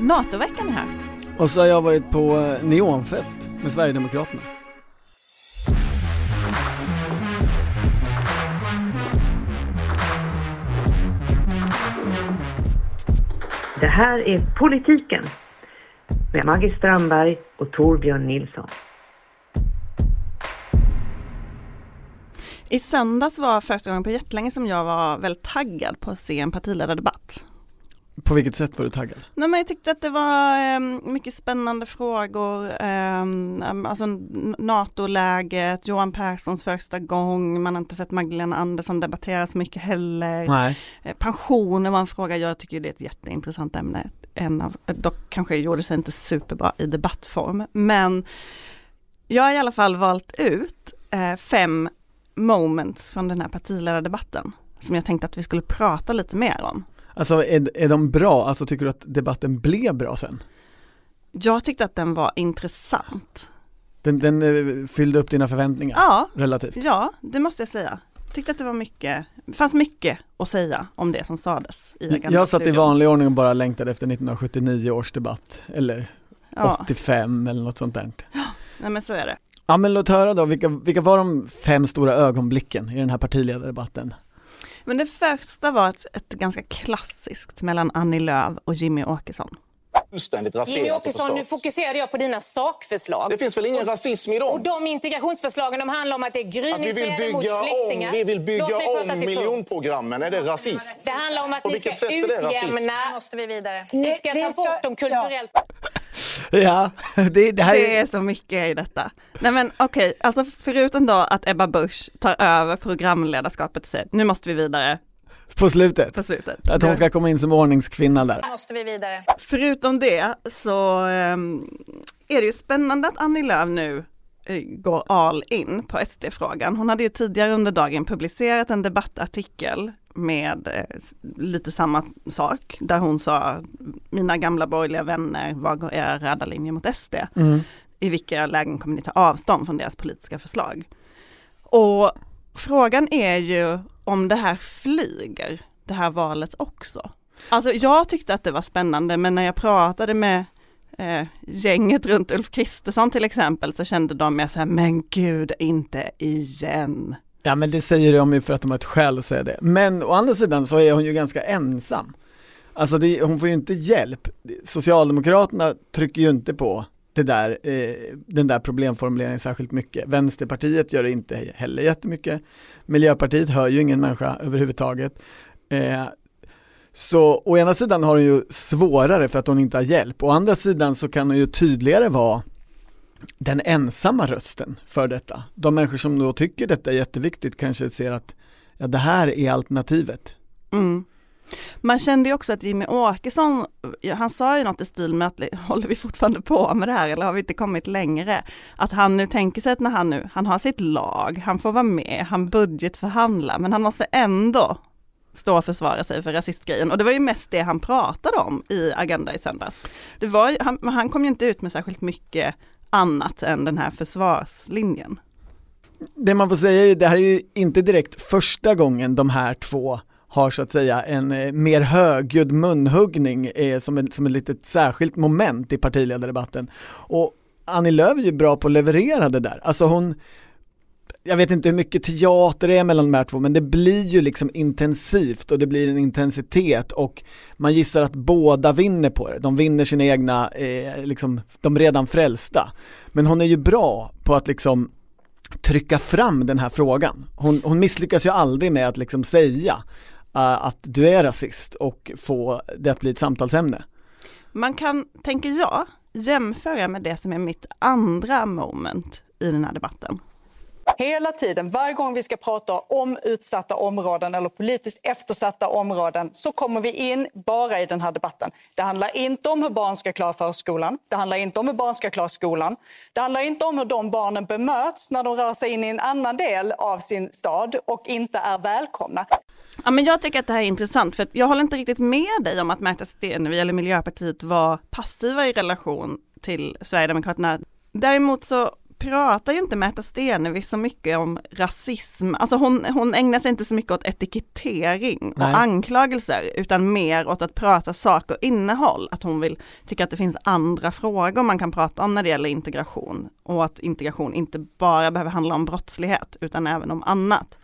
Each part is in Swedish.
NATO-veckan är här. Och så har jag varit på eh, neonfest med Sverigedemokraterna. Det här är Politiken med Maggie Strandberg och Torbjörn Nilsson. I söndags var första gången på jättelänge som jag var väldigt taggad på att se en partiledardebatt. På vilket sätt var du taggad? Nej, men jag tyckte att det var eh, mycket spännande frågor, eh, alltså NATO-läget, Johan Perssons första gång, man har inte sett Magdalena Andersson debattera så mycket heller. Nej. Eh, pensioner var en fråga, jag tycker det är ett jätteintressant ämne. En av, dock kanske gjorde sig inte superbra i debattform, men jag har i alla fall valt ut eh, fem moments från den här partiledardebatten som jag tänkte att vi skulle prata lite mer om. Alltså är, är de bra? Alltså tycker du att debatten blev bra sen? Jag tyckte att den var intressant. Den, den eh, fyllde upp dina förväntningar Ja, relativt? ja, det måste jag säga. Tyckte att det var mycket, fanns mycket att säga om det som sades i Jag satt i vanlig ordning och bara längtade efter 1979 års debatt, eller Ja, 85 eller något sånt där. nej men så är det. Ja men låt höra då, vilka, vilka var de fem stora ögonblicken i den här partiledardebatten? Men det första var ett, ett ganska klassiskt mellan Annie Lööf och Jimmy Åkesson fullständigt Jimmy raserat och Åkesson, nu fokuserade jag på dina sakförslag. Det finns väl ingen rasism i Och dem? de integrationsförslagen de handlar om att det är gryningsregler mot bygga om, vi vill bygga om miljonprogrammen. Är det rasism? Det handlar om att På ni ska är utjämna. måste vi vidare. Ni ska Vi ta bort de kulturellt Ja, det, det här Det är, är så mycket i detta. Nej men okej, alltså förutom då att Ebba Busch tar över programledarskapet och säger nu måste vi vidare på slutet, på slutet. att hon ska komma in som ordningskvinna där. måste vi vidare. Förutom det så ehm, är det ju spännande att Annie Lööf nu eh, går all in på SD-frågan. Hon hade ju tidigare under dagen publicerat en debattartikel med eh, lite samma sak, där hon sa mina gamla borgerliga vänner, vad går era röda linjer mot SD? Mm. I vilka lägen kommer ni ta avstånd från deras politiska förslag? Och frågan är ju om det här flyger, det här valet också. Alltså jag tyckte att det var spännande, men när jag pratade med eh, gänget runt Ulf Kristersson till exempel, så kände de mer så här, men gud, inte igen. Ja men det säger de ju för att de har ett skäl att säga det. Men å andra sidan så är hon ju ganska ensam. Alltså det, hon får ju inte hjälp. Socialdemokraterna trycker ju inte på det där, eh, den där problemformuleringen särskilt mycket. Vänsterpartiet gör det inte heller jättemycket. Miljöpartiet hör ju ingen människa överhuvudtaget. Eh, så å ena sidan har hon ju svårare för att hon inte har hjälp. Å andra sidan så kan hon ju tydligare vara den ensamma rösten för detta. De människor som då tycker detta är jätteviktigt kanske ser att ja, det här är alternativet. Mm. Man kände ju också att Jimmy Åkesson, han sa ju något i stil med att håller vi fortfarande på med det här eller har vi inte kommit längre? Att han nu tänker sig att när han nu, han har sitt lag, han får vara med, han budgetförhandlar, men han måste ändå stå och försvara sig för rasistgrejen. Och det var ju mest det han pratade om i Agenda i söndags. Det var, ju- han, han kom ju inte ut med särskilt mycket annat än den här försvarslinjen. Det man får säga är ju, det här är ju inte direkt första gången de här två har så att säga en eh, mer högljudd munhuggning eh, som, ett, som ett litet särskilt moment i partiledardebatten. Och Annie Lööf är ju bra på att leverera det där. Alltså hon, jag vet inte hur mycket teater det är mellan de här två men det blir ju liksom intensivt och det blir en intensitet och man gissar att båda vinner på det. De vinner sina egna, eh, liksom, de redan frälsta. Men hon är ju bra på att liksom trycka fram den här frågan. Hon, hon misslyckas ju aldrig med att liksom säga att du är rasist och få det att bli ett samtalsämne. Man kan, tänker jag, jämföra med det som är mitt andra moment i den här debatten. Hela tiden, varje gång vi ska prata om utsatta områden eller politiskt eftersatta områden så kommer vi in bara i den här debatten. Det handlar inte om hur barn ska klara förskolan. Det handlar inte om hur barn ska klara skolan. Det handlar inte om hur de barnen bemöts när de rör sig in i en annan del av sin stad och inte är välkomna. Ja, men jag tycker att det här är intressant för jag håller inte riktigt med dig om att Märta Stenevi eller Miljöpartiet var passiva i relation till Sverigedemokraterna. Däremot så pratar ju inte Märta Stenevi så mycket om rasism, alltså hon, hon ägnar sig inte så mycket åt etikettering och Nej. anklagelser utan mer åt att prata sak och innehåll, att hon vill tycka att det finns andra frågor man kan prata om när det gäller integration och att integration inte bara behöver handla om brottslighet utan även om annat.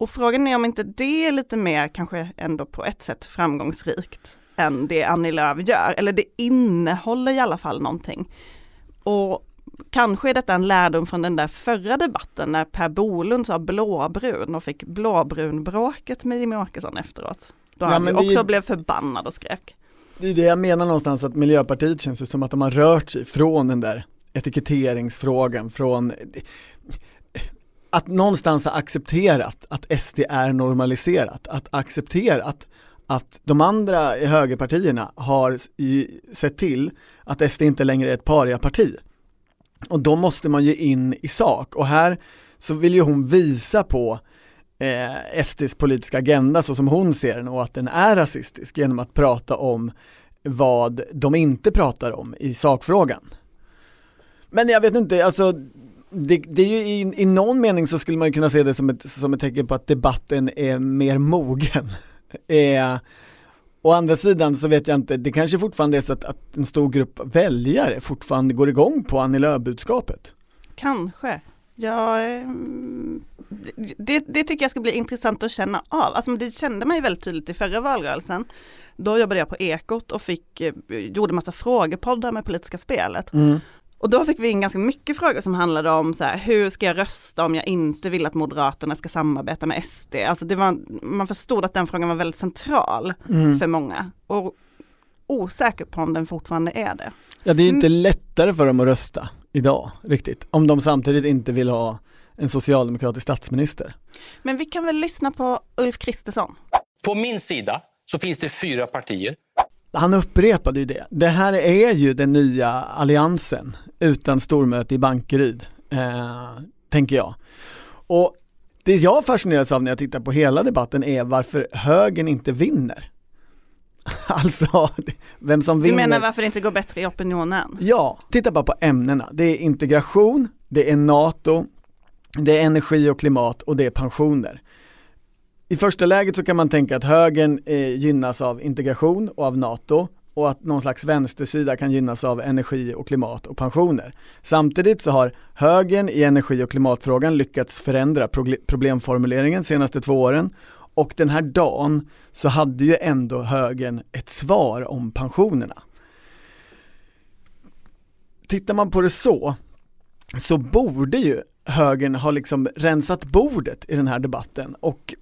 Och frågan är om inte det är lite mer kanske ändå på ett sätt framgångsrikt än det Annie Lööf gör, eller det innehåller i alla fall någonting. Och kanske är detta en lärdom från den där förra debatten när Per Bolund sa blåbrun och fick blåbrunbråket med Jimmie Åkesson efteråt. Då Ja, han det också blev förbannad och skrek. Det är det jag menar någonstans att Miljöpartiet känns ju som att de har rört sig från den där etiketteringsfrågan, från att någonstans ha accepterat att SD är normaliserat, att acceptera att, att de andra högerpartierna har i- sett till att SD inte längre är ett pariaparti. Och då måste man ju in i sak och här så vill ju hon visa på eh, SDs politiska agenda så som hon ser den och att den är rasistisk genom att prata om vad de inte pratar om i sakfrågan. Men jag vet inte, alltså det, det är ju i, i någon mening så skulle man kunna se det som ett, som ett tecken på att debatten är mer mogen. eh, å andra sidan så vet jag inte, det kanske fortfarande är så att, att en stor grupp väljare fortfarande går igång på Annie Lööf-budskapet. Kanske. Ja, ehm, det, det tycker jag ska bli intressant att känna av. Alltså det kände man ju väldigt tydligt i förra valrörelsen. Då jobbade jag på Ekot och fick, eh, gjorde massa frågepoddar med politiska spelet. Och då fick vi in ganska mycket frågor som handlade om så här, hur ska jag rösta om jag inte vill att Moderaterna ska samarbeta med SD? Alltså det var, man förstod att den frågan var väldigt central för många. Och osäker på om den fortfarande är det. Ja det är ju inte Mm. lättare för dem att rösta idag, riktigt, om de samtidigt inte vill ha en socialdemokratisk statsminister. Men vi kan väl lyssna på Ulf Kristersson. På min sida så finns det fyra partier. Han upprepade ju det. Det här är ju den nya alliansen utan stormöte i Bankeryd, eh, tänker jag. Och det jag fascineras av när jag tittar på hela debatten är varför högern inte vinner. Alltså, vem som Du vinner. menar varför det inte går bättre i opinionen? Ja, titta bara på ämnena. Det är integration, det är NATO, det är energi och klimat och det är pensioner. I första läget så kan man tänka att högern eh, gynnas av integration och av NATO och att någon slags vänstersida kan gynnas av energi och klimat och pensioner. Samtidigt så har högern i energi och klimatfrågan lyckats förändra problemformuleringen problemformuleringen senaste två åren och den här dagen så hade ju ändå högern ett svar om pensionerna tittar man på det så, så borde ju högern ha liksom rensat bordet i den här debatten och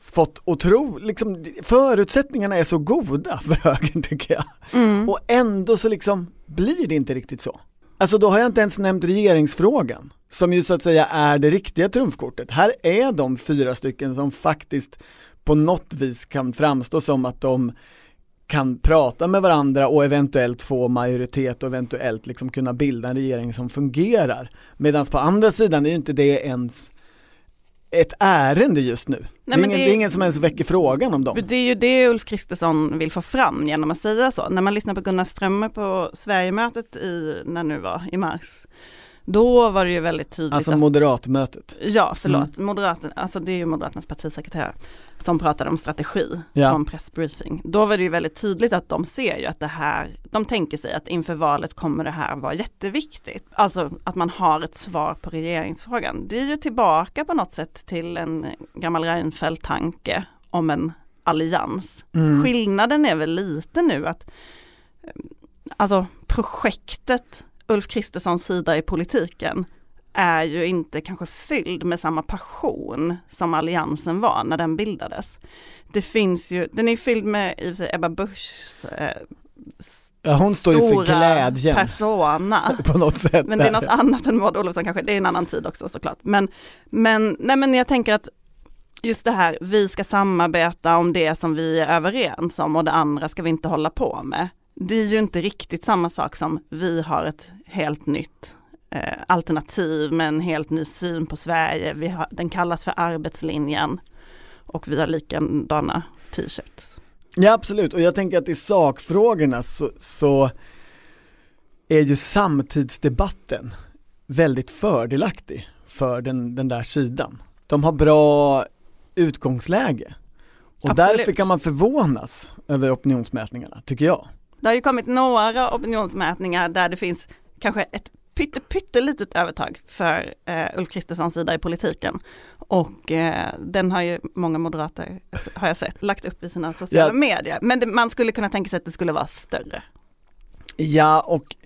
fått att tro, liksom förutsättningarna är så goda för högern tycker jag. Och ändå så liksom blir det inte riktigt så. Alltså då har jag inte ens nämnt regeringsfrågan, som ju så att säga är det riktiga trumfkortet. Här är de fyra stycken som faktiskt på något vis kan framstå som att de kan prata med varandra och eventuellt få majoritet och eventuellt liksom kunna bilda en regering som fungerar. Medan på andra sidan är ju inte det ens ett ärende just nu. det, är ingen, det- det är ingen som ens väcker frågan om dem. Det är ju det Ulf Kristersson vill få fram genom att säga så. När man lyssnar på Gunnar Strömmer på Sverigemötet i, när nu var, i mars, då var det ju väldigt tydligt Alltså att moderatmötet. Ja, förlåt. Moderaten, alltså det är ju Moderaternas partisekreterare som pratade om strategi Ja. på en pressbriefing. Då var det ju väldigt tydligt att de ser ju att det här, de tänker sig att inför valet kommer det här vara jätteviktigt. Alltså att man har ett svar på regeringsfrågan. Det är ju tillbaka på något sätt till en gammal Reinfeldt-tanke om en allians. Skillnaden är väl lite nu att alltså projektet Ulf Kristerssons sida i politiken är ju inte kanske fylld med samma passion som alliansen var när den bildades. Det finns ju, den är fylld med i och för sig Ebba Buschs eh, Ja, hon står ju för glädjen persona. på något sätt. Men det är något annat än Maud Olofsson kanske, det är en annan tid också såklart. Men, men, nej men jag tänker att just det här, vi ska samarbeta om det som vi är överens om och det andra ska vi inte hålla på med. Det är ju inte riktigt samma sak som vi har ett helt nytt eh, alternativ med en helt ny syn på Sverige. Har, den kallas för arbetslinjen och vi har likadana t-shirts. Ja absolut, och jag tänker att i sakfrågorna så, så är ju samtidsdebatten väldigt fördelaktig för den, den där sidan. De har bra utgångsläge. Och Absolut. därför kan man förvånas över opinionsmätningarna, tycker jag. Det har ju kommit några opinionsmätningar där det finns kanske ett pytte, pyttelitet övertag för eh, Ulf Kristerssons sida i politiken. Och eh, den har ju många moderater, har jag sett, lagt upp i sina sociala Ja. medier. Men det, man skulle kunna tänka sig att det skulle vara större. Ja, och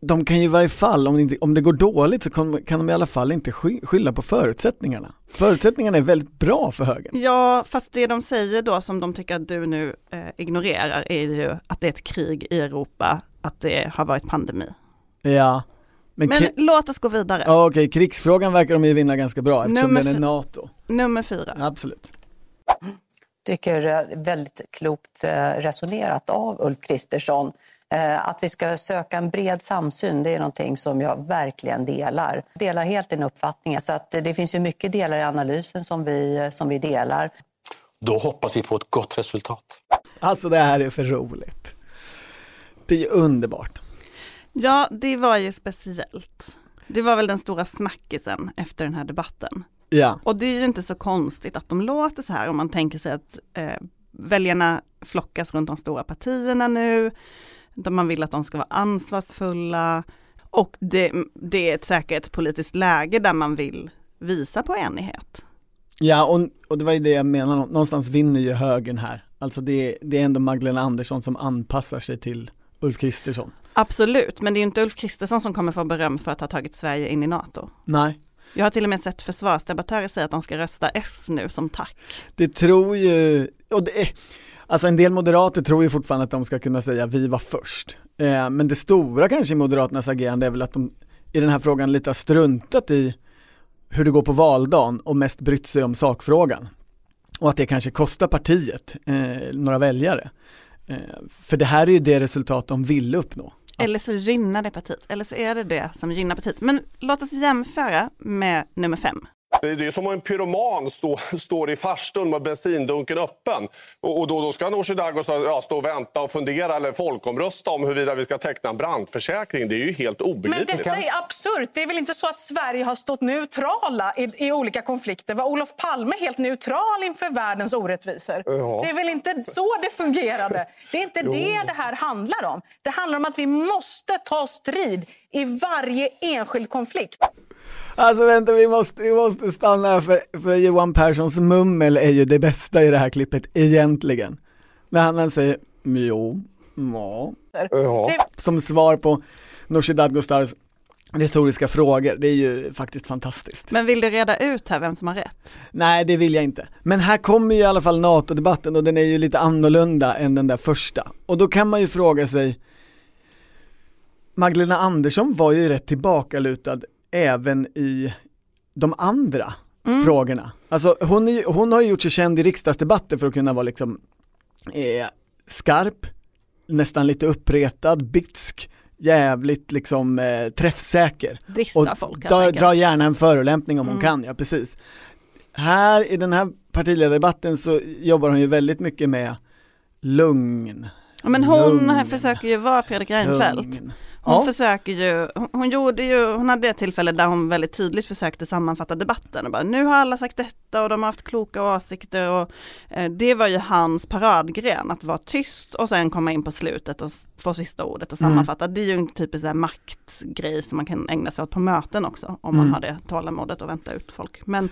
de kan ju i varje fall, om det, inte, om det går dåligt så kan, kan de i alla fall inte sky, skylla på förutsättningarna. Förutsättningarna är väldigt bra för högern. Ja, fast det de säger då som de tycker att du nu eh, ignorerar är ju att det är ett krig i Europa, att det har varit pandemi. Ja. Men, Men låt oss gå vidare. ja, okej, krigsfrågan verkar de ju vinna ganska bra eftersom Nummer den är NATO. Nummer fyra. Absolut. Tycker väldigt klokt eh, resonerat av Ulf Kristersson. Eh, Att vi ska söka en bred samsyn det är någonting som jag verkligen delar. Jag delar helt din uppfattning. Så att det finns ju mycket delar i analysen som vi, som vi delar. Då hoppas vi på ett gott resultat. Alltså det här är för roligt. Det är ju underbart. Ja, det var ju speciellt. Det var väl den stora snackisen efter den här debatten. Ja. Och det är ju inte så konstigt att de låter så här om man tänker sig att eh, väljarna flockas runt de stora partierna nu. Där man vill att de ska vara ansvarsfulla. Och det, det är ett säkerhetspolitiskt läge där man vill visa på enighet. Ja, och, och det var ju det jag menar, någonstans vinner ju högern här. Alltså det, är- det är ändå Magdalena Andersson som anpassar sig till Ulf Kristersson. Absolut, men det är inte Ulf Kristersson som kommer få beröm för att ha tagit Sverige in i NATO. Nej, jag har till och med sett försvarsdebattörer säga att de ska rösta S nu som tack. det tror ju, och det är, alltså en del moderater tror ju fortfarande att de ska kunna säga vi var först. Eh, men det stora kanske i Moderaternas agerande är väl att de i den här frågan lite har struntat i hur det går på valdagen och mest brytt sig om sakfrågan. Och att det kanske kostar partiet eh, några väljare. Eh, för det här är ju det resultat de ville uppnå. Eller så gynnar det partiet, eller så är det det som gynnar partiet. Men låt oss jämföra med nummer fem. Det är som om en pyroman stå, står i farstun med bensindunken öppen. Och, och då, då ska Nooshi Dadgostar ja, stå och vänta och fundera eller folkomrösta om huruvida vi ska teckna en brandförsäkring. Det är ju helt Men obegripligt. detta är absurt. Det är väl inte så att Sverige har stått neutrala i, i olika konflikter? Var Olof Palme helt neutral inför världens orättvisor? Ja. Det är väl inte så det fungerade? Det är inte det det här handlar om. Det handlar om att vi måste ta strid i varje enskild konflikt. Alltså vänta, vi måste, vi måste stanna här för, för Johan Perssons mummel är ju det bästa i det här klippet egentligen. När han, han säger jo, ja, Ja. som svar på Nooshi Dadgostars retoriska frågor, det är ju faktiskt fantastiskt. Men vill du reda ut här vem som har rätt? Nej det vill jag inte. Men här kommer ju i alla fall NATO-debatten och den är ju lite annorlunda än den där första. Och då kan man ju fråga sig Magdalena Andersson var ju rätt tillbakalutad även i de andra frågorna. Alltså hon, är, hon har ju gjort sig känd i riksdagsdebatter för att kunna vara liksom eh, skarp, nästan lite uppretad, bitsk, jävligt liksom eh, träffsäker. Dissa Och folk dra, dra gärna en förolämpning om hon kan, ja precis. Här i den här partiledardebatten så jobbar hon ju väldigt mycket med lugn. Ja, Men hon Lugn. försöker ju vara Fredrik Reinfeldt. lugn. Hon Ja. försöker ju, hon, gjorde ju, hon hade ett tillfälle där hon väldigt tydligt försökte sammanfatta debatten och bara nu har alla sagt detta och de har haft kloka åsikter och eh, det var ju hans paradgren att vara tyst och sen komma in på slutet och få sista ordet och sammanfatta. Det är ju en typisk här maktgrej som man kan ägna sig åt på möten också om man Mm. har det tålamodet och vänta ut folk. Men,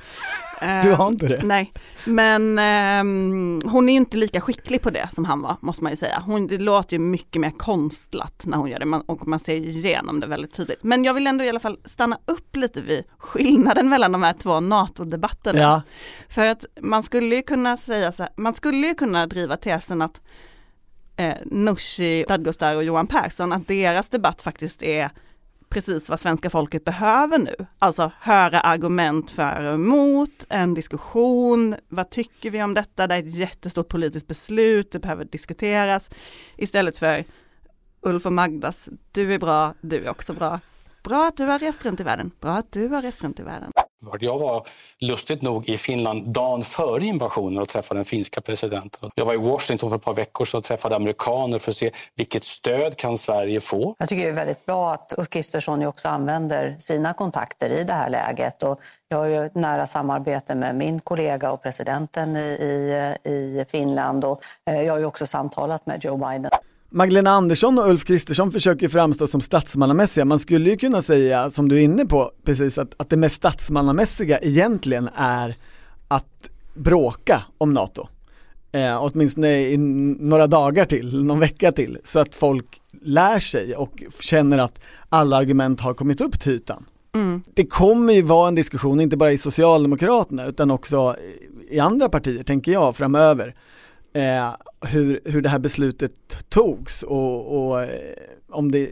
eh, Du har inte det? Nej, men ehm, hon är ju inte lika skicklig på det som han var, måste man ju säga. Hon, det låter ju mycket mer konstlat när hon gör det man, och man ju igenom det väldigt tydligt. Men jag vill ändå i alla fall stanna upp lite vid skillnaden mellan de här två NATO-debatterna. Ja. För att man skulle ju kunna säga så här, man skulle ju kunna driva tesen att eh, Nooshi Dadgostar och Johan Persson, att deras debatt faktiskt är precis vad svenska folket behöver nu. Alltså höra argument för och emot, en diskussion, vad tycker vi om detta, det är ett jättestort politiskt beslut, det behöver diskuteras. Istället för Ulf och Magdas, du är bra, du är också bra. Bra att du har rest runt i världen, bra att du har rest runt i världen. Jag var lustigt nog i Finland dagen före invasionen och träffade den finska presidenten. Jag var i Washington för ett par veckor sedan och träffade amerikaner för att se vilket stöd kan Sverige få. Jag tycker det är väldigt bra att Ulf Kristersson också använder sina kontakter i det här läget. Och jag har ju ett nära samarbete med min kollega och presidenten i, i, i Finland och eh, jag har ju också samtalat med Joe Biden. Magdalena Andersson och Ulf Kristersson försöker framstå som statsmannamässiga. Man skulle ju kunna säga, som du är inne på, precis att, att det mest statsmannamässiga egentligen är att bråka om NATO. Eh, åtminstone i några dagar till, någon vecka till, så att folk lär sig och känner att alla argument har kommit upp till ytan. Mm. Det kommer ju vara en diskussion, inte bara i Socialdemokraterna utan också i andra partier, tänker jag, framöver eh, hur, hur det här beslutet togs och, och eh, om det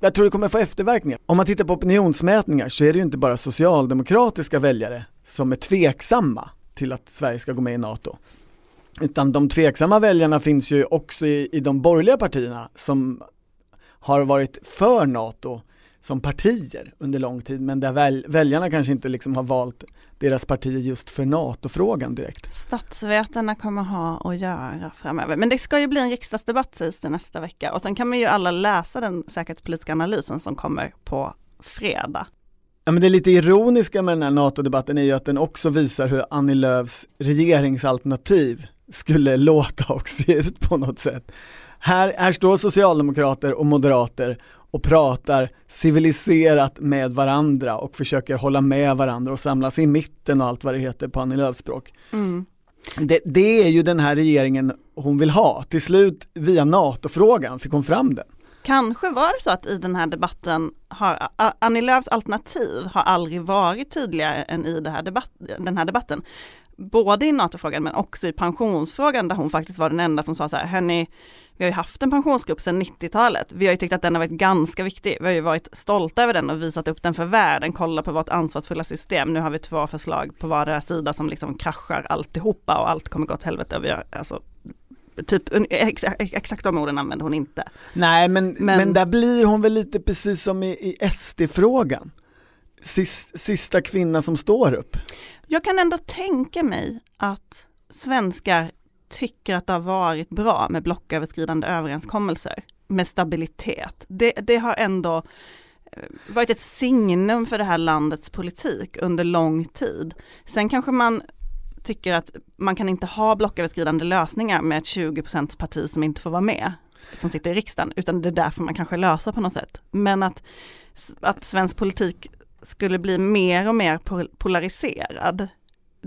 jag tror det kommer få efterverkningar. Om man tittar på opinionsmätningar så är det ju inte bara socialdemokratiska väljare som är tveksamma till att Sverige ska gå med i NATO. Utan de tveksamma väljarna finns ju också i, i de borgerliga partierna som har varit för NATO som partier under lång tid men där väl, väljarna kanske inte liksom har valt deras partier just för NATO-frågan direkt. Statsvetarna kommer ha att göra framöver. Men det ska ju bli en riksdagsdebatt sägs det nästa vecka och sen kan man ju alla läsa den säkerhetspolitiska analysen som kommer på fredag. Ja men det lite ironiska med den här NATO-debatten är ju att den också visar hur Annie Lööfs regeringsalternativ skulle låta och se ut på något sätt. Här, här står socialdemokrater och moderater och pratar civiliserat med varandra och försöker hålla med varandra och samlas i mitten och allt vad det heter på Annie Lööfs språk. Mm. Det, det, är ju den här regeringen hon vill ha. Till slut via NATO-frågan fick hon fram den. Kanske var det så att i den här debatten har Annie Lööfs alternativ har aldrig varit tydligare än i här debatt, den här debatten. Både i NATO-frågan men också i pensionsfrågan där hon faktiskt var den enda som sa så här, hörni, vi har ju haft en pensionsgrupp sedan 90-talet. Vi har ju tyckt att den har varit ganska viktig. Vi har ju varit stolta över den och visat upp den för världen. Kolla på vårt ansvarsfulla system. Nu har vi två förslag på vardera sida som liksom kraschar alltihopa och allt kommer gå åt helvete. Och vi har, alltså, typ exakt, exakt de orden använder hon inte. Nej men, men, men där blir hon väl lite precis som i, i SD-frågan. Sist, sista kvinna som står upp. Jag kan ändå tänka mig att svenskar tycker att det har varit bra med blocköverskridande överenskommelser med stabilitet. Det, det har ändå eh, varit ett signum för det här landets politik under lång tid. Sen kanske man tycker att man kan inte ha blocköverskridande lösningar med ett 20% parti som inte får vara med, som sitter i riksdagen, utan det är därför man kanske löser på något sätt. Men att, att svensk politik skulle bli mer och mer polariserad,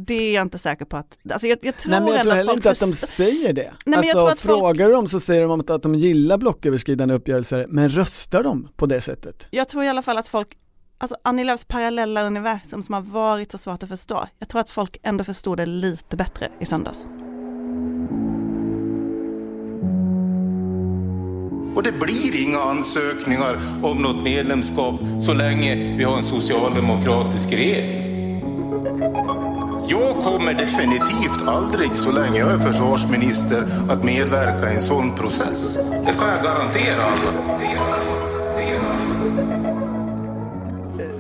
det är jag inte säker på att, alltså jag, jag tror Nej men jag tror heller inte att de säger det. Nej, alltså jag tror att frågar folk... dem så säger de att de gillar blocköverskridande uppgörelser, men röstar de på det sättet? Jag tror i alla fall att folk, alltså Annie Lööfs parallella universum som har varit så svårt att förstå, jag tror att folk ändå förstod det lite bättre i söndags. Och det blir inga ansökningar om något medlemskap så länge vi har en socialdemokratisk regering. Jag kommer definitivt aldrig, så länge jag är försvarsminister, att medverka i en sån process. Det kan jag garantera.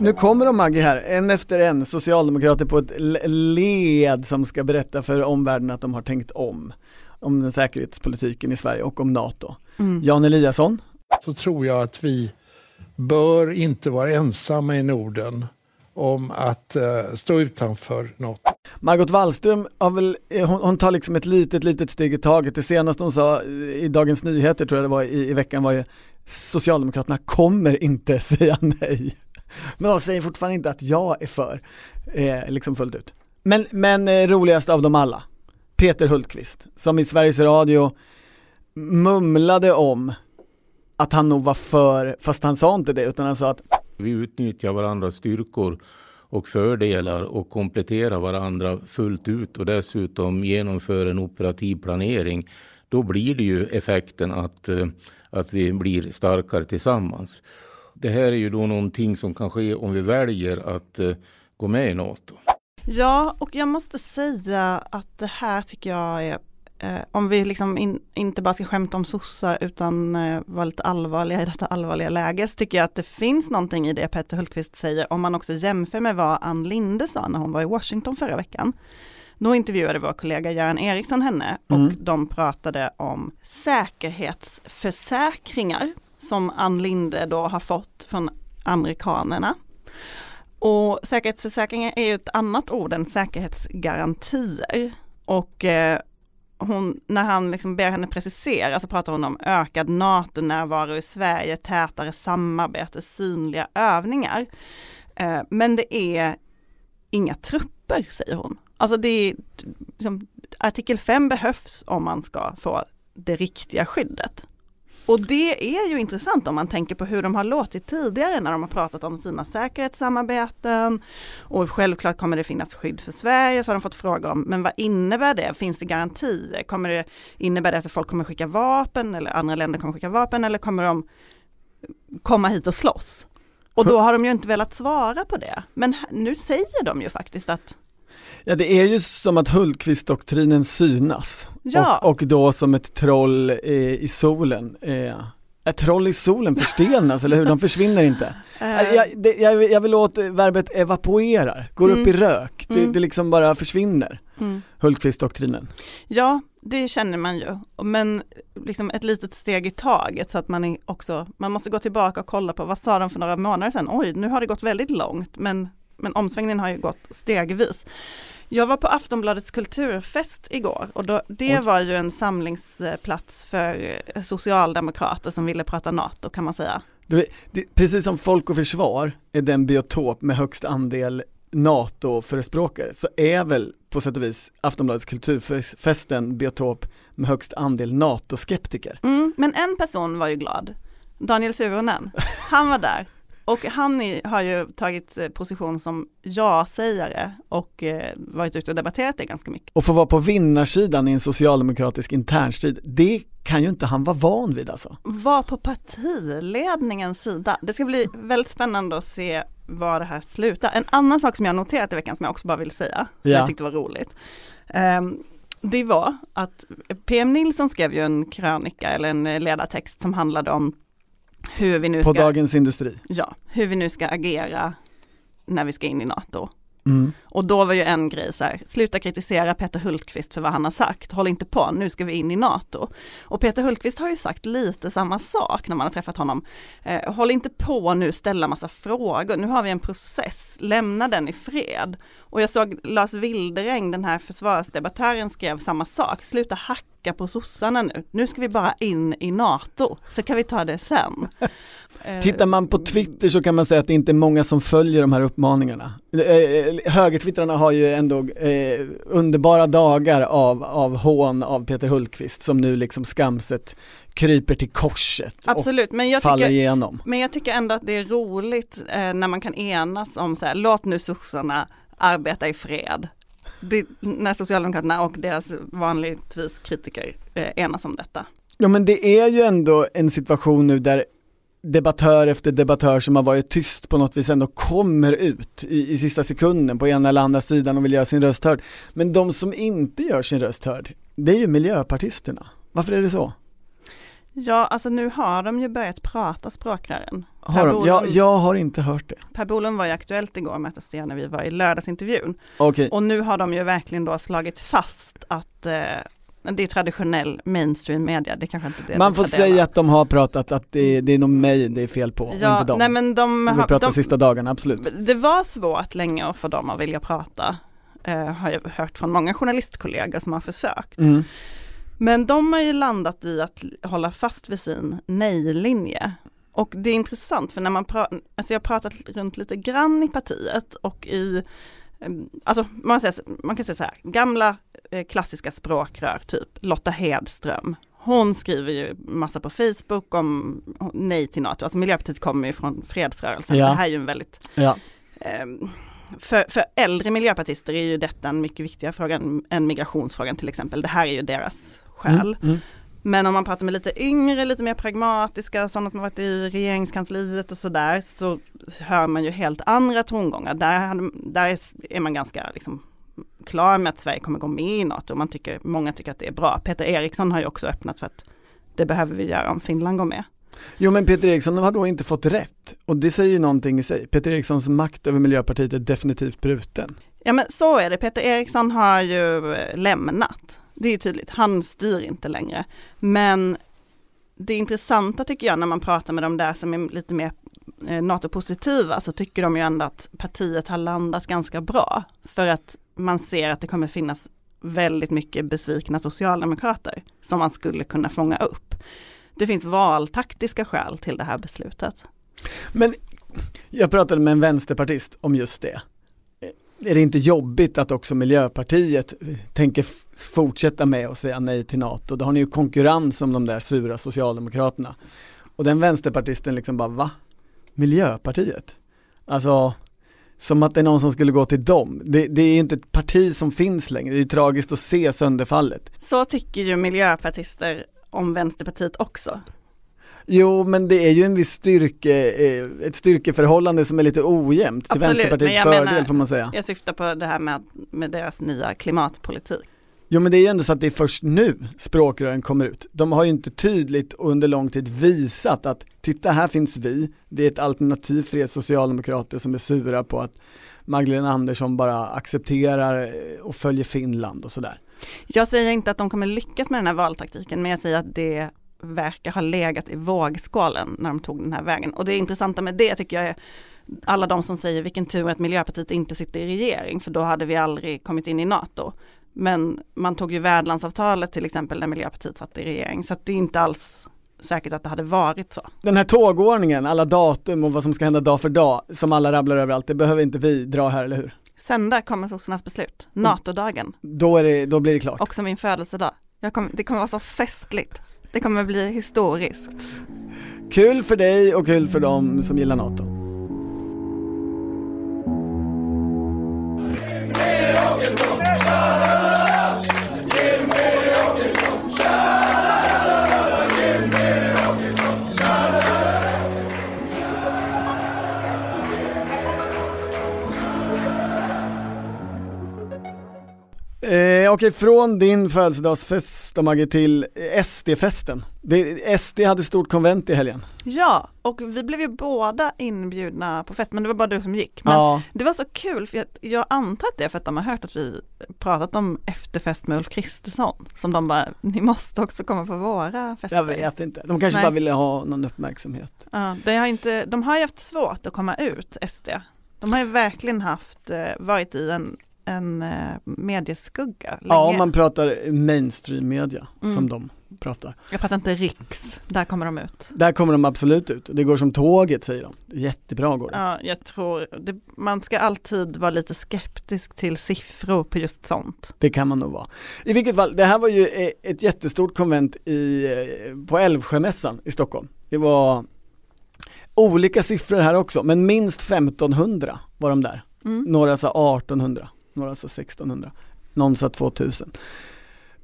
Nu kommer de Maggie här, en efter en, socialdemokrater på ett led som ska berätta för omvärlden att de har tänkt om. Om den säkerhetspolitiken i Sverige och om NATO. Mm. Jan Eliasson? Så tror jag att vi bör inte vara ensamma i Norden om att uh, stå utanför något. Margot Wallström har väl, eh, hon, hon, tar liksom ett litet, litet steg i taget. Det senaste hon sa i Dagens Nyheter tror jag det var i, i veckan var ju Socialdemokraterna kommer inte säga nej. Men de säger fortfarande inte att jag är för, eh, liksom fullt ut. Men, men eh, roligast av dem alla, Peter Hultqvist, som i Sveriges Radio mumlade om att han nog var för, fast han sa inte det, utan han sa att vi utnyttjar varandras styrkor och fördelar och kompletterar varandra fullt ut och dessutom genomför en operativ planering. Då blir det ju effekten att, eh, att vi blir starkare tillsammans. Det här är ju då någonting som kan ske om vi väljer att eh, gå med i NATO. Ja, och jag måste säga att det här tycker jag är eh, om vi liksom in, inte bara ska skämta om sossar utan eh, vara lite allvarliga i detta allvarliga läge, så tycker jag att det finns någonting i det Peter Hultqvist säger, om man också jämför med vad Ann Linde sa när hon var i Washington förra veckan. Då intervjuade vår kollega Göran Eriksson henne och Mm. de pratade om säkerhetsförsäkringar som Ann Linde då har fått från amerikanerna. Och säkerhetsförsäkringar är ju ett annat ord än säkerhetsgarantier. Och eh, hon, när han liksom ber henne precisera så pratar hon om ökad NATO-närvaro i Sverige, tätare samarbete, synliga övningar. Eh, men det är inga trupper, säger hon. Alltså det är, liksom, artikel 5 behövs om man ska få det riktiga skyddet. Och det är ju intressant om man tänker på hur de har låtit tidigare när de har pratat om sina säkerhetssamarbeten och självklart kommer det finnas skydd för Sverige så har de fått fråga om, men vad innebär det? Finns det garantier? Kommer det innebära det att folk kommer skicka vapen eller andra länder kommer skicka vapen eller kommer de komma hit och slåss? Och då har de ju inte velat svara på det. Men nu säger de ju faktiskt att Ja det är ju som att Hultqvist-doktrinen synas. Ja. Och, och då som ett troll eh, i solen. Eh, ett troll i solen förstenas, eller hur? De försvinner inte. Eh. Jag, det, jag, jag vill åt verbet evapoerar, går upp Mm. i rök. Det, Mm. det liksom bara försvinner. Mm. Hultqvist-doktrinen. Ja, det känner man ju. Men liksom ett litet steg i taget så att man är också, man måste gå tillbaka och kolla på vad sa de för några månader sedan? Oj, nu har det gått väldigt långt, men, men omsvängningen har ju gått stegvis. Jag var på Aftonbladets kulturfest igår och då, det var ju en samlingsplats för socialdemokrater som ville prata NATO kan man säga. Du, vet, det, precis som Folk och Försvar är den biotop med högst andel NATO-förespråkare så är väl på sätt och vis Aftonbladets kulturfest en biotop med högst andel NATO-skeptiker. Mm, men en person var ju glad, Daniel Suhonen. Han var där och han är, har ju tagit eh, position som ja-sägare och eh, varit ute och debatterat det ganska mycket. Och få vara på vinnarsidan i en socialdemokratisk internstrid, det kan ju inte han vara van vid alltså. Var på partiledningens sida. Det ska bli väldigt spännande att se var det här slutar. En annan sak som jag noterat i veckan som jag också bara vill säga, som Ja. jag tyckte var roligt. ehm, det var att PM Nilsson skrev ju en krönika eller en ledartext som handlade om hur vi nu På ska Dagens Industri. Ja, hur vi nu ska agera när vi ska in i NATO. Mm. Och då var ju en grej så här, sluta kritisera Peter Hultqvist för vad han har sagt, håll inte på, nu ska vi in i NATO. Och Peter Hultqvist har ju sagt lite samma sak när man har träffat honom. Eh, håll inte på nu, ställa massa frågor, nu har vi en process, lämna den i fred. Och jag såg Lars Wildereng, den här försvarsdebattören, skrev samma sak, sluta hacka på sossarna nu, nu ska vi bara in i NATO, så kan vi ta det sen. Eh, Tittar man på Twitter så kan man säga att det inte är många som följer de här uppmaningarna. Eh, Högertwittrarna har ju ändå eh, underbara dagar av, av hån av Peter Hultqvist som nu liksom skamset kryper till korset Absolut, men och jag, faller tycker, igenom. men jag tycker ändå att det är roligt eh, när man kan enas om så här, låt nu sossarna arbeta i fred. Det, när Socialdemokraterna och deras vanligtvis kritiker eh, enas om detta. Ja men det är ju ändå en situation nu där debattör efter debattör som har varit tyst på något vis ändå kommer ut i, i sista sekunden på ena eller andra sidan och vill göra sin röst hörd. Men de som inte gör sin röst hörd, det är ju miljöpartisterna. Varför är det så? Ja, alltså nu har de ju börjat prata språkrören. Har de? Jag, Bolund- jag har inte hört det. Per Bolund var ju aktuellt igår med att när vi var i lördagsintervjun. Okej. Och nu har de ju verkligen då slagit fast att eh, det är traditionell mainstream media, det kanske inte är det Man får säga att de har pratat att det, det är nog mig det är fel på, Ja, inte dem. nej men de, Om vi har- pratar de, sista dagarna, absolut. Det var svårt länge för dem att vilja prata, eh, har jag hört från många journalistkollegor som har försökt. Mm. Men de har ju landat i att hålla fast vid sin nej-linje. Och det är intressant för när man pratar, alltså jag har pratat runt lite grann i partiet och i, alltså man, säger, man kan säga så här, gamla eh, klassiska språkrör, typ Lotta Hedström. Hon skriver ju massa på Facebook om nej till NATO, alltså Miljöpartiet kommer ju från fredsrörelsen. Ja. Det här är ju en väldigt Ja. Ehm, för, för äldre miljöpartister är ju detta en mycket viktigare fråga än- än migrationsfrågan till exempel. Det här är ju deras skäl. Mm, mm. Men om man pratar med lite yngre, lite mer pragmatiska, sådana som har varit i regeringskansliet och sådär, så hör man ju helt andra tongångar. Där, där är- är man ganska liksom klar med att Sverige kommer gå med i NATO. Man tycker, många tycker att det är bra. Peter Eriksson har ju också öppnat för att det behöver vi göra om Finland går med. Jo men Peter Eriksson har då inte fått rätt och det säger ju någonting i sig. Peter Erikssons makt över Miljöpartiet är definitivt bruten. Ja men så är det, Peter Eriksson har ju eh, lämnat. Det är tydligt, han styr inte längre. Men det intressanta tycker jag när man pratar med de där som är lite mer eh, NATO-positiva så tycker de ju ändå att partiet har landat ganska bra. För att man ser att det kommer finnas väldigt mycket besvikna socialdemokrater som man skulle kunna fånga upp. Det finns valtaktiska skäl till det här beslutet. Men jag pratade med en vänsterpartist om just det. Är det inte jobbigt att också Miljöpartiet tänker fortsätta med att säga nej till NATO? Då har ni ju konkurrens om de där sura Socialdemokraterna. Och den vänsterpartisten liksom bara, va? Miljöpartiet? Alltså, som att det är någon som skulle gå till dem. Det, det är ju inte ett parti som finns längre, det är ju tragiskt att se sönderfallet. Så tycker ju miljöpartister om Vänsterpartiet också. Jo, men det är ju en viss styrke, eh, ett styrkeförhållande som är lite ojämnt till Absolut, Vänsterpartiets men jag fördel menar- får man säga. Jag syftar på det här med, med deras nya klimatpolitik. Jo men det är ju ändå så att det är först nu språkrören kommer ut. De har ju inte tydligt och under lång tid visat att titta här finns vi, det är ett alternativ för er socialdemokrater som är sura på att Magdalena Andersson bara accepterar eh, och följer Finland och sådär. Jag säger inte att de kommer lyckas med den här valtaktiken, men jag säger att det verkar ha legat i vågskålen när de tog den här vägen. Och det intressanta med det tycker jag är alla de som säger vilken tur att Miljöpartiet inte sitter i regering, för då hade vi aldrig kommit in i NATO. Men man tog ju värdlandsavtalet till exempel när Miljöpartiet satt i regering, så att det är inte alls säkert att det hade varit så. Den här tågordningen, alla datum och vad som ska hända dag för dag, som alla rabblar överallt, det behöver inte vi dra här, eller hur? Söndag kommer sossarnas beslut, NATO-dagen, Då, är det, då blir det klart. också min födelsedag. Kommer, det kommer vara så festligt. Det kommer bli historiskt. Kul för dig och kul för dem som gillar NATO. Eh, Okej, från din födelsedagsfest då, Maggie till eh, SD-festen. SD hade stort konvent i helgen. Ja, och vi blev ju båda inbjudna på fest, men det var bara du som gick. Men Ja. det var så kul, för jag, jag antar att det är för att de har hört att vi pratat om efterfest med Ulf Kristersson, som de bara, ni måste också komma på våra fester. Jag vet inte, de kanske Nej. bara ville ha någon uppmärksamhet. Ja, det har inte, de har ju haft svårt att komma ut, SD. De har ju verkligen haft, eh, varit i en, en eh, medieskugga länge. Ja, om man pratar mainstream media Mm. som de pratar. Jag pratar inte riks, där kommer de ut. Där kommer de absolut ut, det går som tåget säger de. Jättebra går det. Ja, jag tror, det, man ska alltid vara lite skeptisk till siffror på just sånt. Det kan man nog vara. I vilket fall, det här var ju eh, ett jättestort konvent i, eh, på Älvsjömässan i Stockholm. Det var olika siffror här också, men minst 1500 var de där. Mm. Några sa 1800, några sa 1600, någon sa 2000.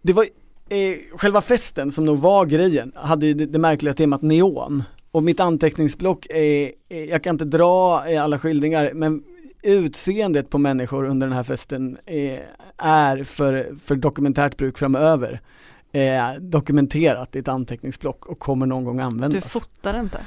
Det var, eh, själva festen som nog var grejen, hade ju det, det märkliga temat neon. Och mitt anteckningsblock är, är, jag kan inte dra eh, alla skildringar, men utseendet på människor under den här festen är, är för, för dokumentärt bruk framöver eh, dokumenterat i ett anteckningsblock och kommer någon gång Du användas. fotar inte?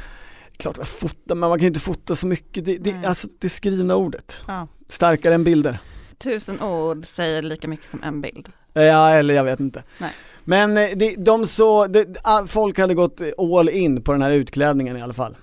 Klart jag fotar, men man kan ju inte fota så mycket, det, det, alltså det skrivna ordet, Ja. starkare än bilder. Tusen ord säger lika mycket som en bild. Ja, eller jag vet inte. Nej. Men eh, det, de så, det, ah, folk hade gått all in på den här utklädningen i alla fall.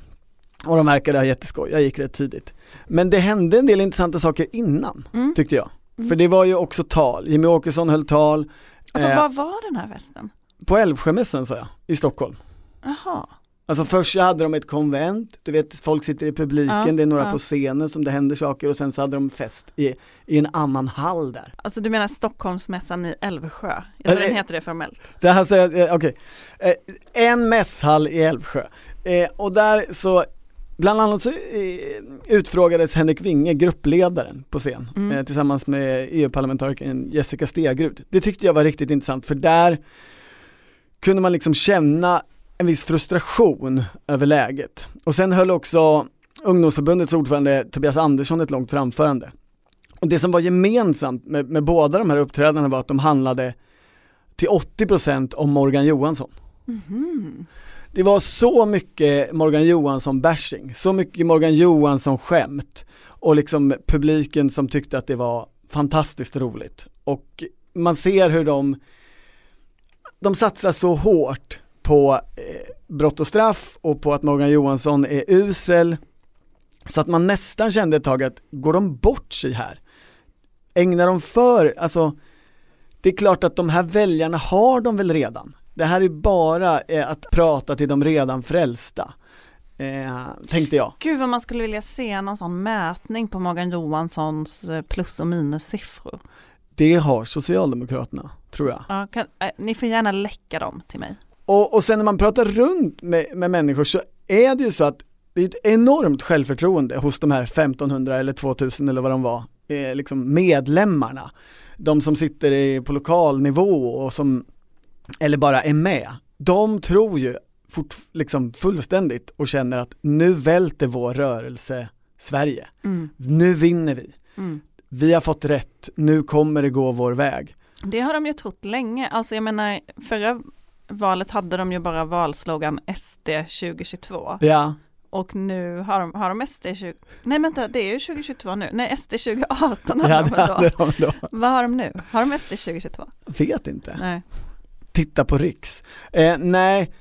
Och de verkade ha jätteskoj, jag gick rätt tidigt. Men det hände en del intressanta saker innan, Mm. tyckte jag. Mm. För det var ju också tal, Jimmy Åkesson höll tal Alltså eh, vad var den här festen? på Älvsjömässan sa jag, i Stockholm. Jaha, Alltså först hade de ett konvent, du vet folk sitter i publiken, Ja, det är några ja. på scenen som det händer saker och sen så hade de fest i, i en annan hall där. alltså du menar Stockholmsmässan i Älvsjö? Jag tror Eh, den heter det formellt. Det här säger eh, okej, eh, en mässhall i Älvsjö eh, och där så Bland annat så eh, utfrågades Henrik Winge, gruppledaren på scen, Mm. eh, tillsammans med EU-parlamentarikern Jessica Stegrud. Det tyckte jag var riktigt intressant för där kunde man liksom känna en viss frustration över läget. Och sen höll också ungdomsförbundets ordförande Tobias Andersson ett långt framförande. Och det som var gemensamt med, med båda de här uppträdandena var att de handlade till 80% om Morgan Johansson. Mhm. Det var så mycket Morgan Johansson-bashing, så mycket Morgan Johansson-skämt och liksom publiken som tyckte att det var fantastiskt roligt. Och man ser hur de, de satsar så hårt på eh, brott och straff och på att Morgan Johansson är usel så att man nästan kände ett tag att går de bort sig här? Ägnar de för, alltså det är klart att de här väljarna har de väl redan. Det här är bara eh, att prata till de redan frälsta, eh, tänkte jag. Gud vad man skulle vilja se någon sån mätning på Morgan Johanssons eh, plus och minussiffror. Det har Socialdemokraterna, tror jag. Ja, kan, eh, ni får gärna läcka dem till mig. Och, och sen när man pratar runt med, med människor så är det ju så att det är ett enormt självförtroende hos de här 1500 eller 2000 eller vad de var, eh, liksom medlemmarna. De som sitter i, på lokal nivå och som, eller bara är med. De tror ju fort, liksom fullständigt och känner att nu välter vår rörelse Sverige. Mm. Nu vinner vi. Mm. Vi har fått rätt, nu kommer det gå vår väg. Det har de ju trott länge. Alltså jag menar, förra valet hade de ju bara valslogan SD 2022. Ja. Och nu har de, har de SD 20, nej vänta det är ju 2022 nu, nej SD 2018 har Ja, de väl då. hade de då. Vad har de nu? Har de SD 2022? Vet inte. Nej. Titta på Riks. Eh, nej,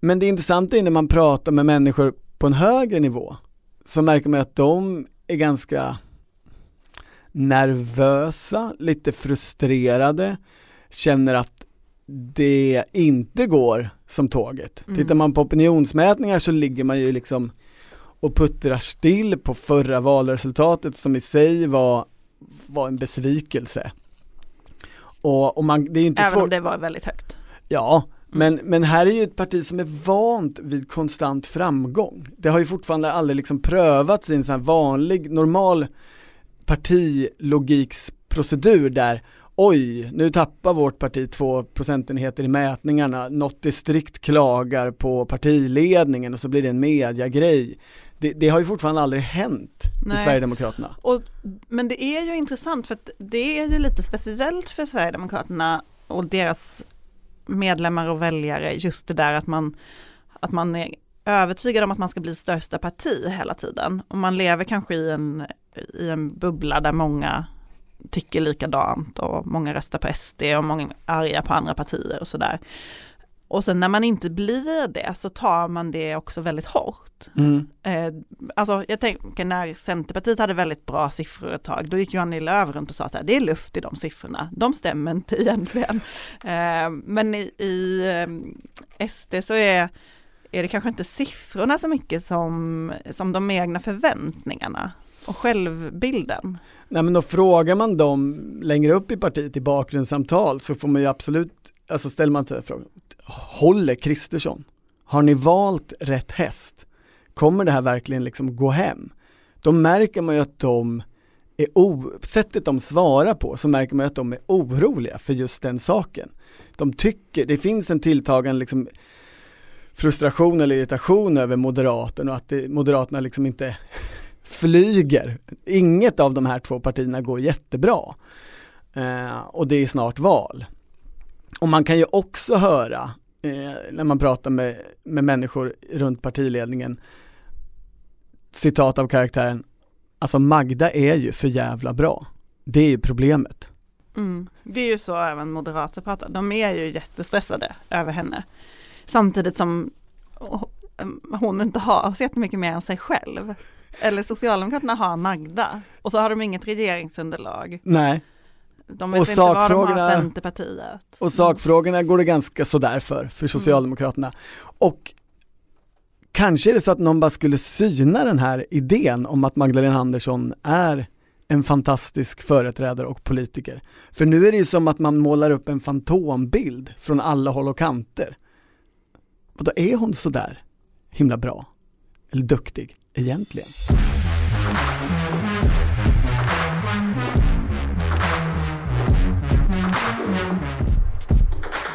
men det intressanta är när man pratar med människor på en högre nivå så märker man att de är ganska nervösa, lite frustrerade, känner att det inte går som tåget. Mm. Tittar man på opinionsmätningar så ligger man ju liksom och puttrar still på förra valresultatet som i sig var, var en besvikelse. Och, och man, det är inte Även svårt. om det var väldigt högt. Ja, men, men här är ju ett parti som är vant vid konstant framgång. Det har ju fortfarande aldrig liksom prövats i en sån här vanlig, normal partilogiksprocedur där oj, nu tappar vårt parti två procentenheter i mätningarna, något distrikt klagar på partiledningen och så blir det en mediagrej. Det, det har ju fortfarande aldrig hänt i Nej. Sverigedemokraterna. Och, men det är ju intressant för att det är ju lite speciellt för Sverigedemokraterna och deras medlemmar och väljare just det där att man, att man är övertygad om att man ska bli största parti hela tiden. Och man lever kanske i en, i en bubbla där många tycker likadant och många röstar på SD och många är arga på andra partier och sådär. Och sen när man inte blir det så tar man det också väldigt hårt. Mm. Eh, alltså jag tänker när Centerpartiet hade väldigt bra siffror ett tag, då gick Johan Lööf runt och sa att det är luft i de siffrorna, de stämmer inte egentligen. Eh, men i, i eh, SD så är, är det kanske inte siffrorna så mycket som, som de egna förväntningarna och självbilden. Nej men då frågar man dem längre upp i partiet i bakgrundssamtal så får man ju absolut, alltså ställer man sig frågan, håller Kristersson? Har ni valt rätt häst? Kommer det här verkligen liksom gå hem? Då märker man ju att de är o- sättet de svarar på så märker man ju att de är oroliga för just den saken. De tycker, det finns en tilltagande liksom frustration eller irritation över Moderaterna och att det, Moderaterna liksom inte flyger. Inget av de här två partierna går jättebra. Eh, och det är snart val. Och man kan ju också höra eh, när man pratar med, med människor runt partiledningen citat av karaktären Alltså Magda är ju för jävla bra. Det är ju problemet. Mm. Det är ju så även moderater pratar, de är ju jättestressade över henne. Samtidigt som hon inte har så jättemycket mer än sig själv. Eller Socialdemokraterna har Magda och så har de inget regeringsunderlag. Nej. De vet Och inte vad de har sakfrågorna- Centerpartiet. Och sakfrågorna går det ganska sådär för, för Socialdemokraterna. Och kanske är det så att någon bara skulle syna den här idén om att Magdalena Andersson är en fantastisk företrädare och politiker. För nu är det ju som att man målar upp en fantombild från alla håll och kanter. Och då är hon sådär himla bra? Eller duktig egentligen?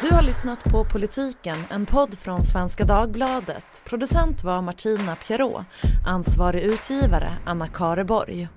Du har lyssnat på Politiken, en podd från Svenska Dagbladet. Producent var Martina Pierrot, ansvarig utgivare Anna Kareborg.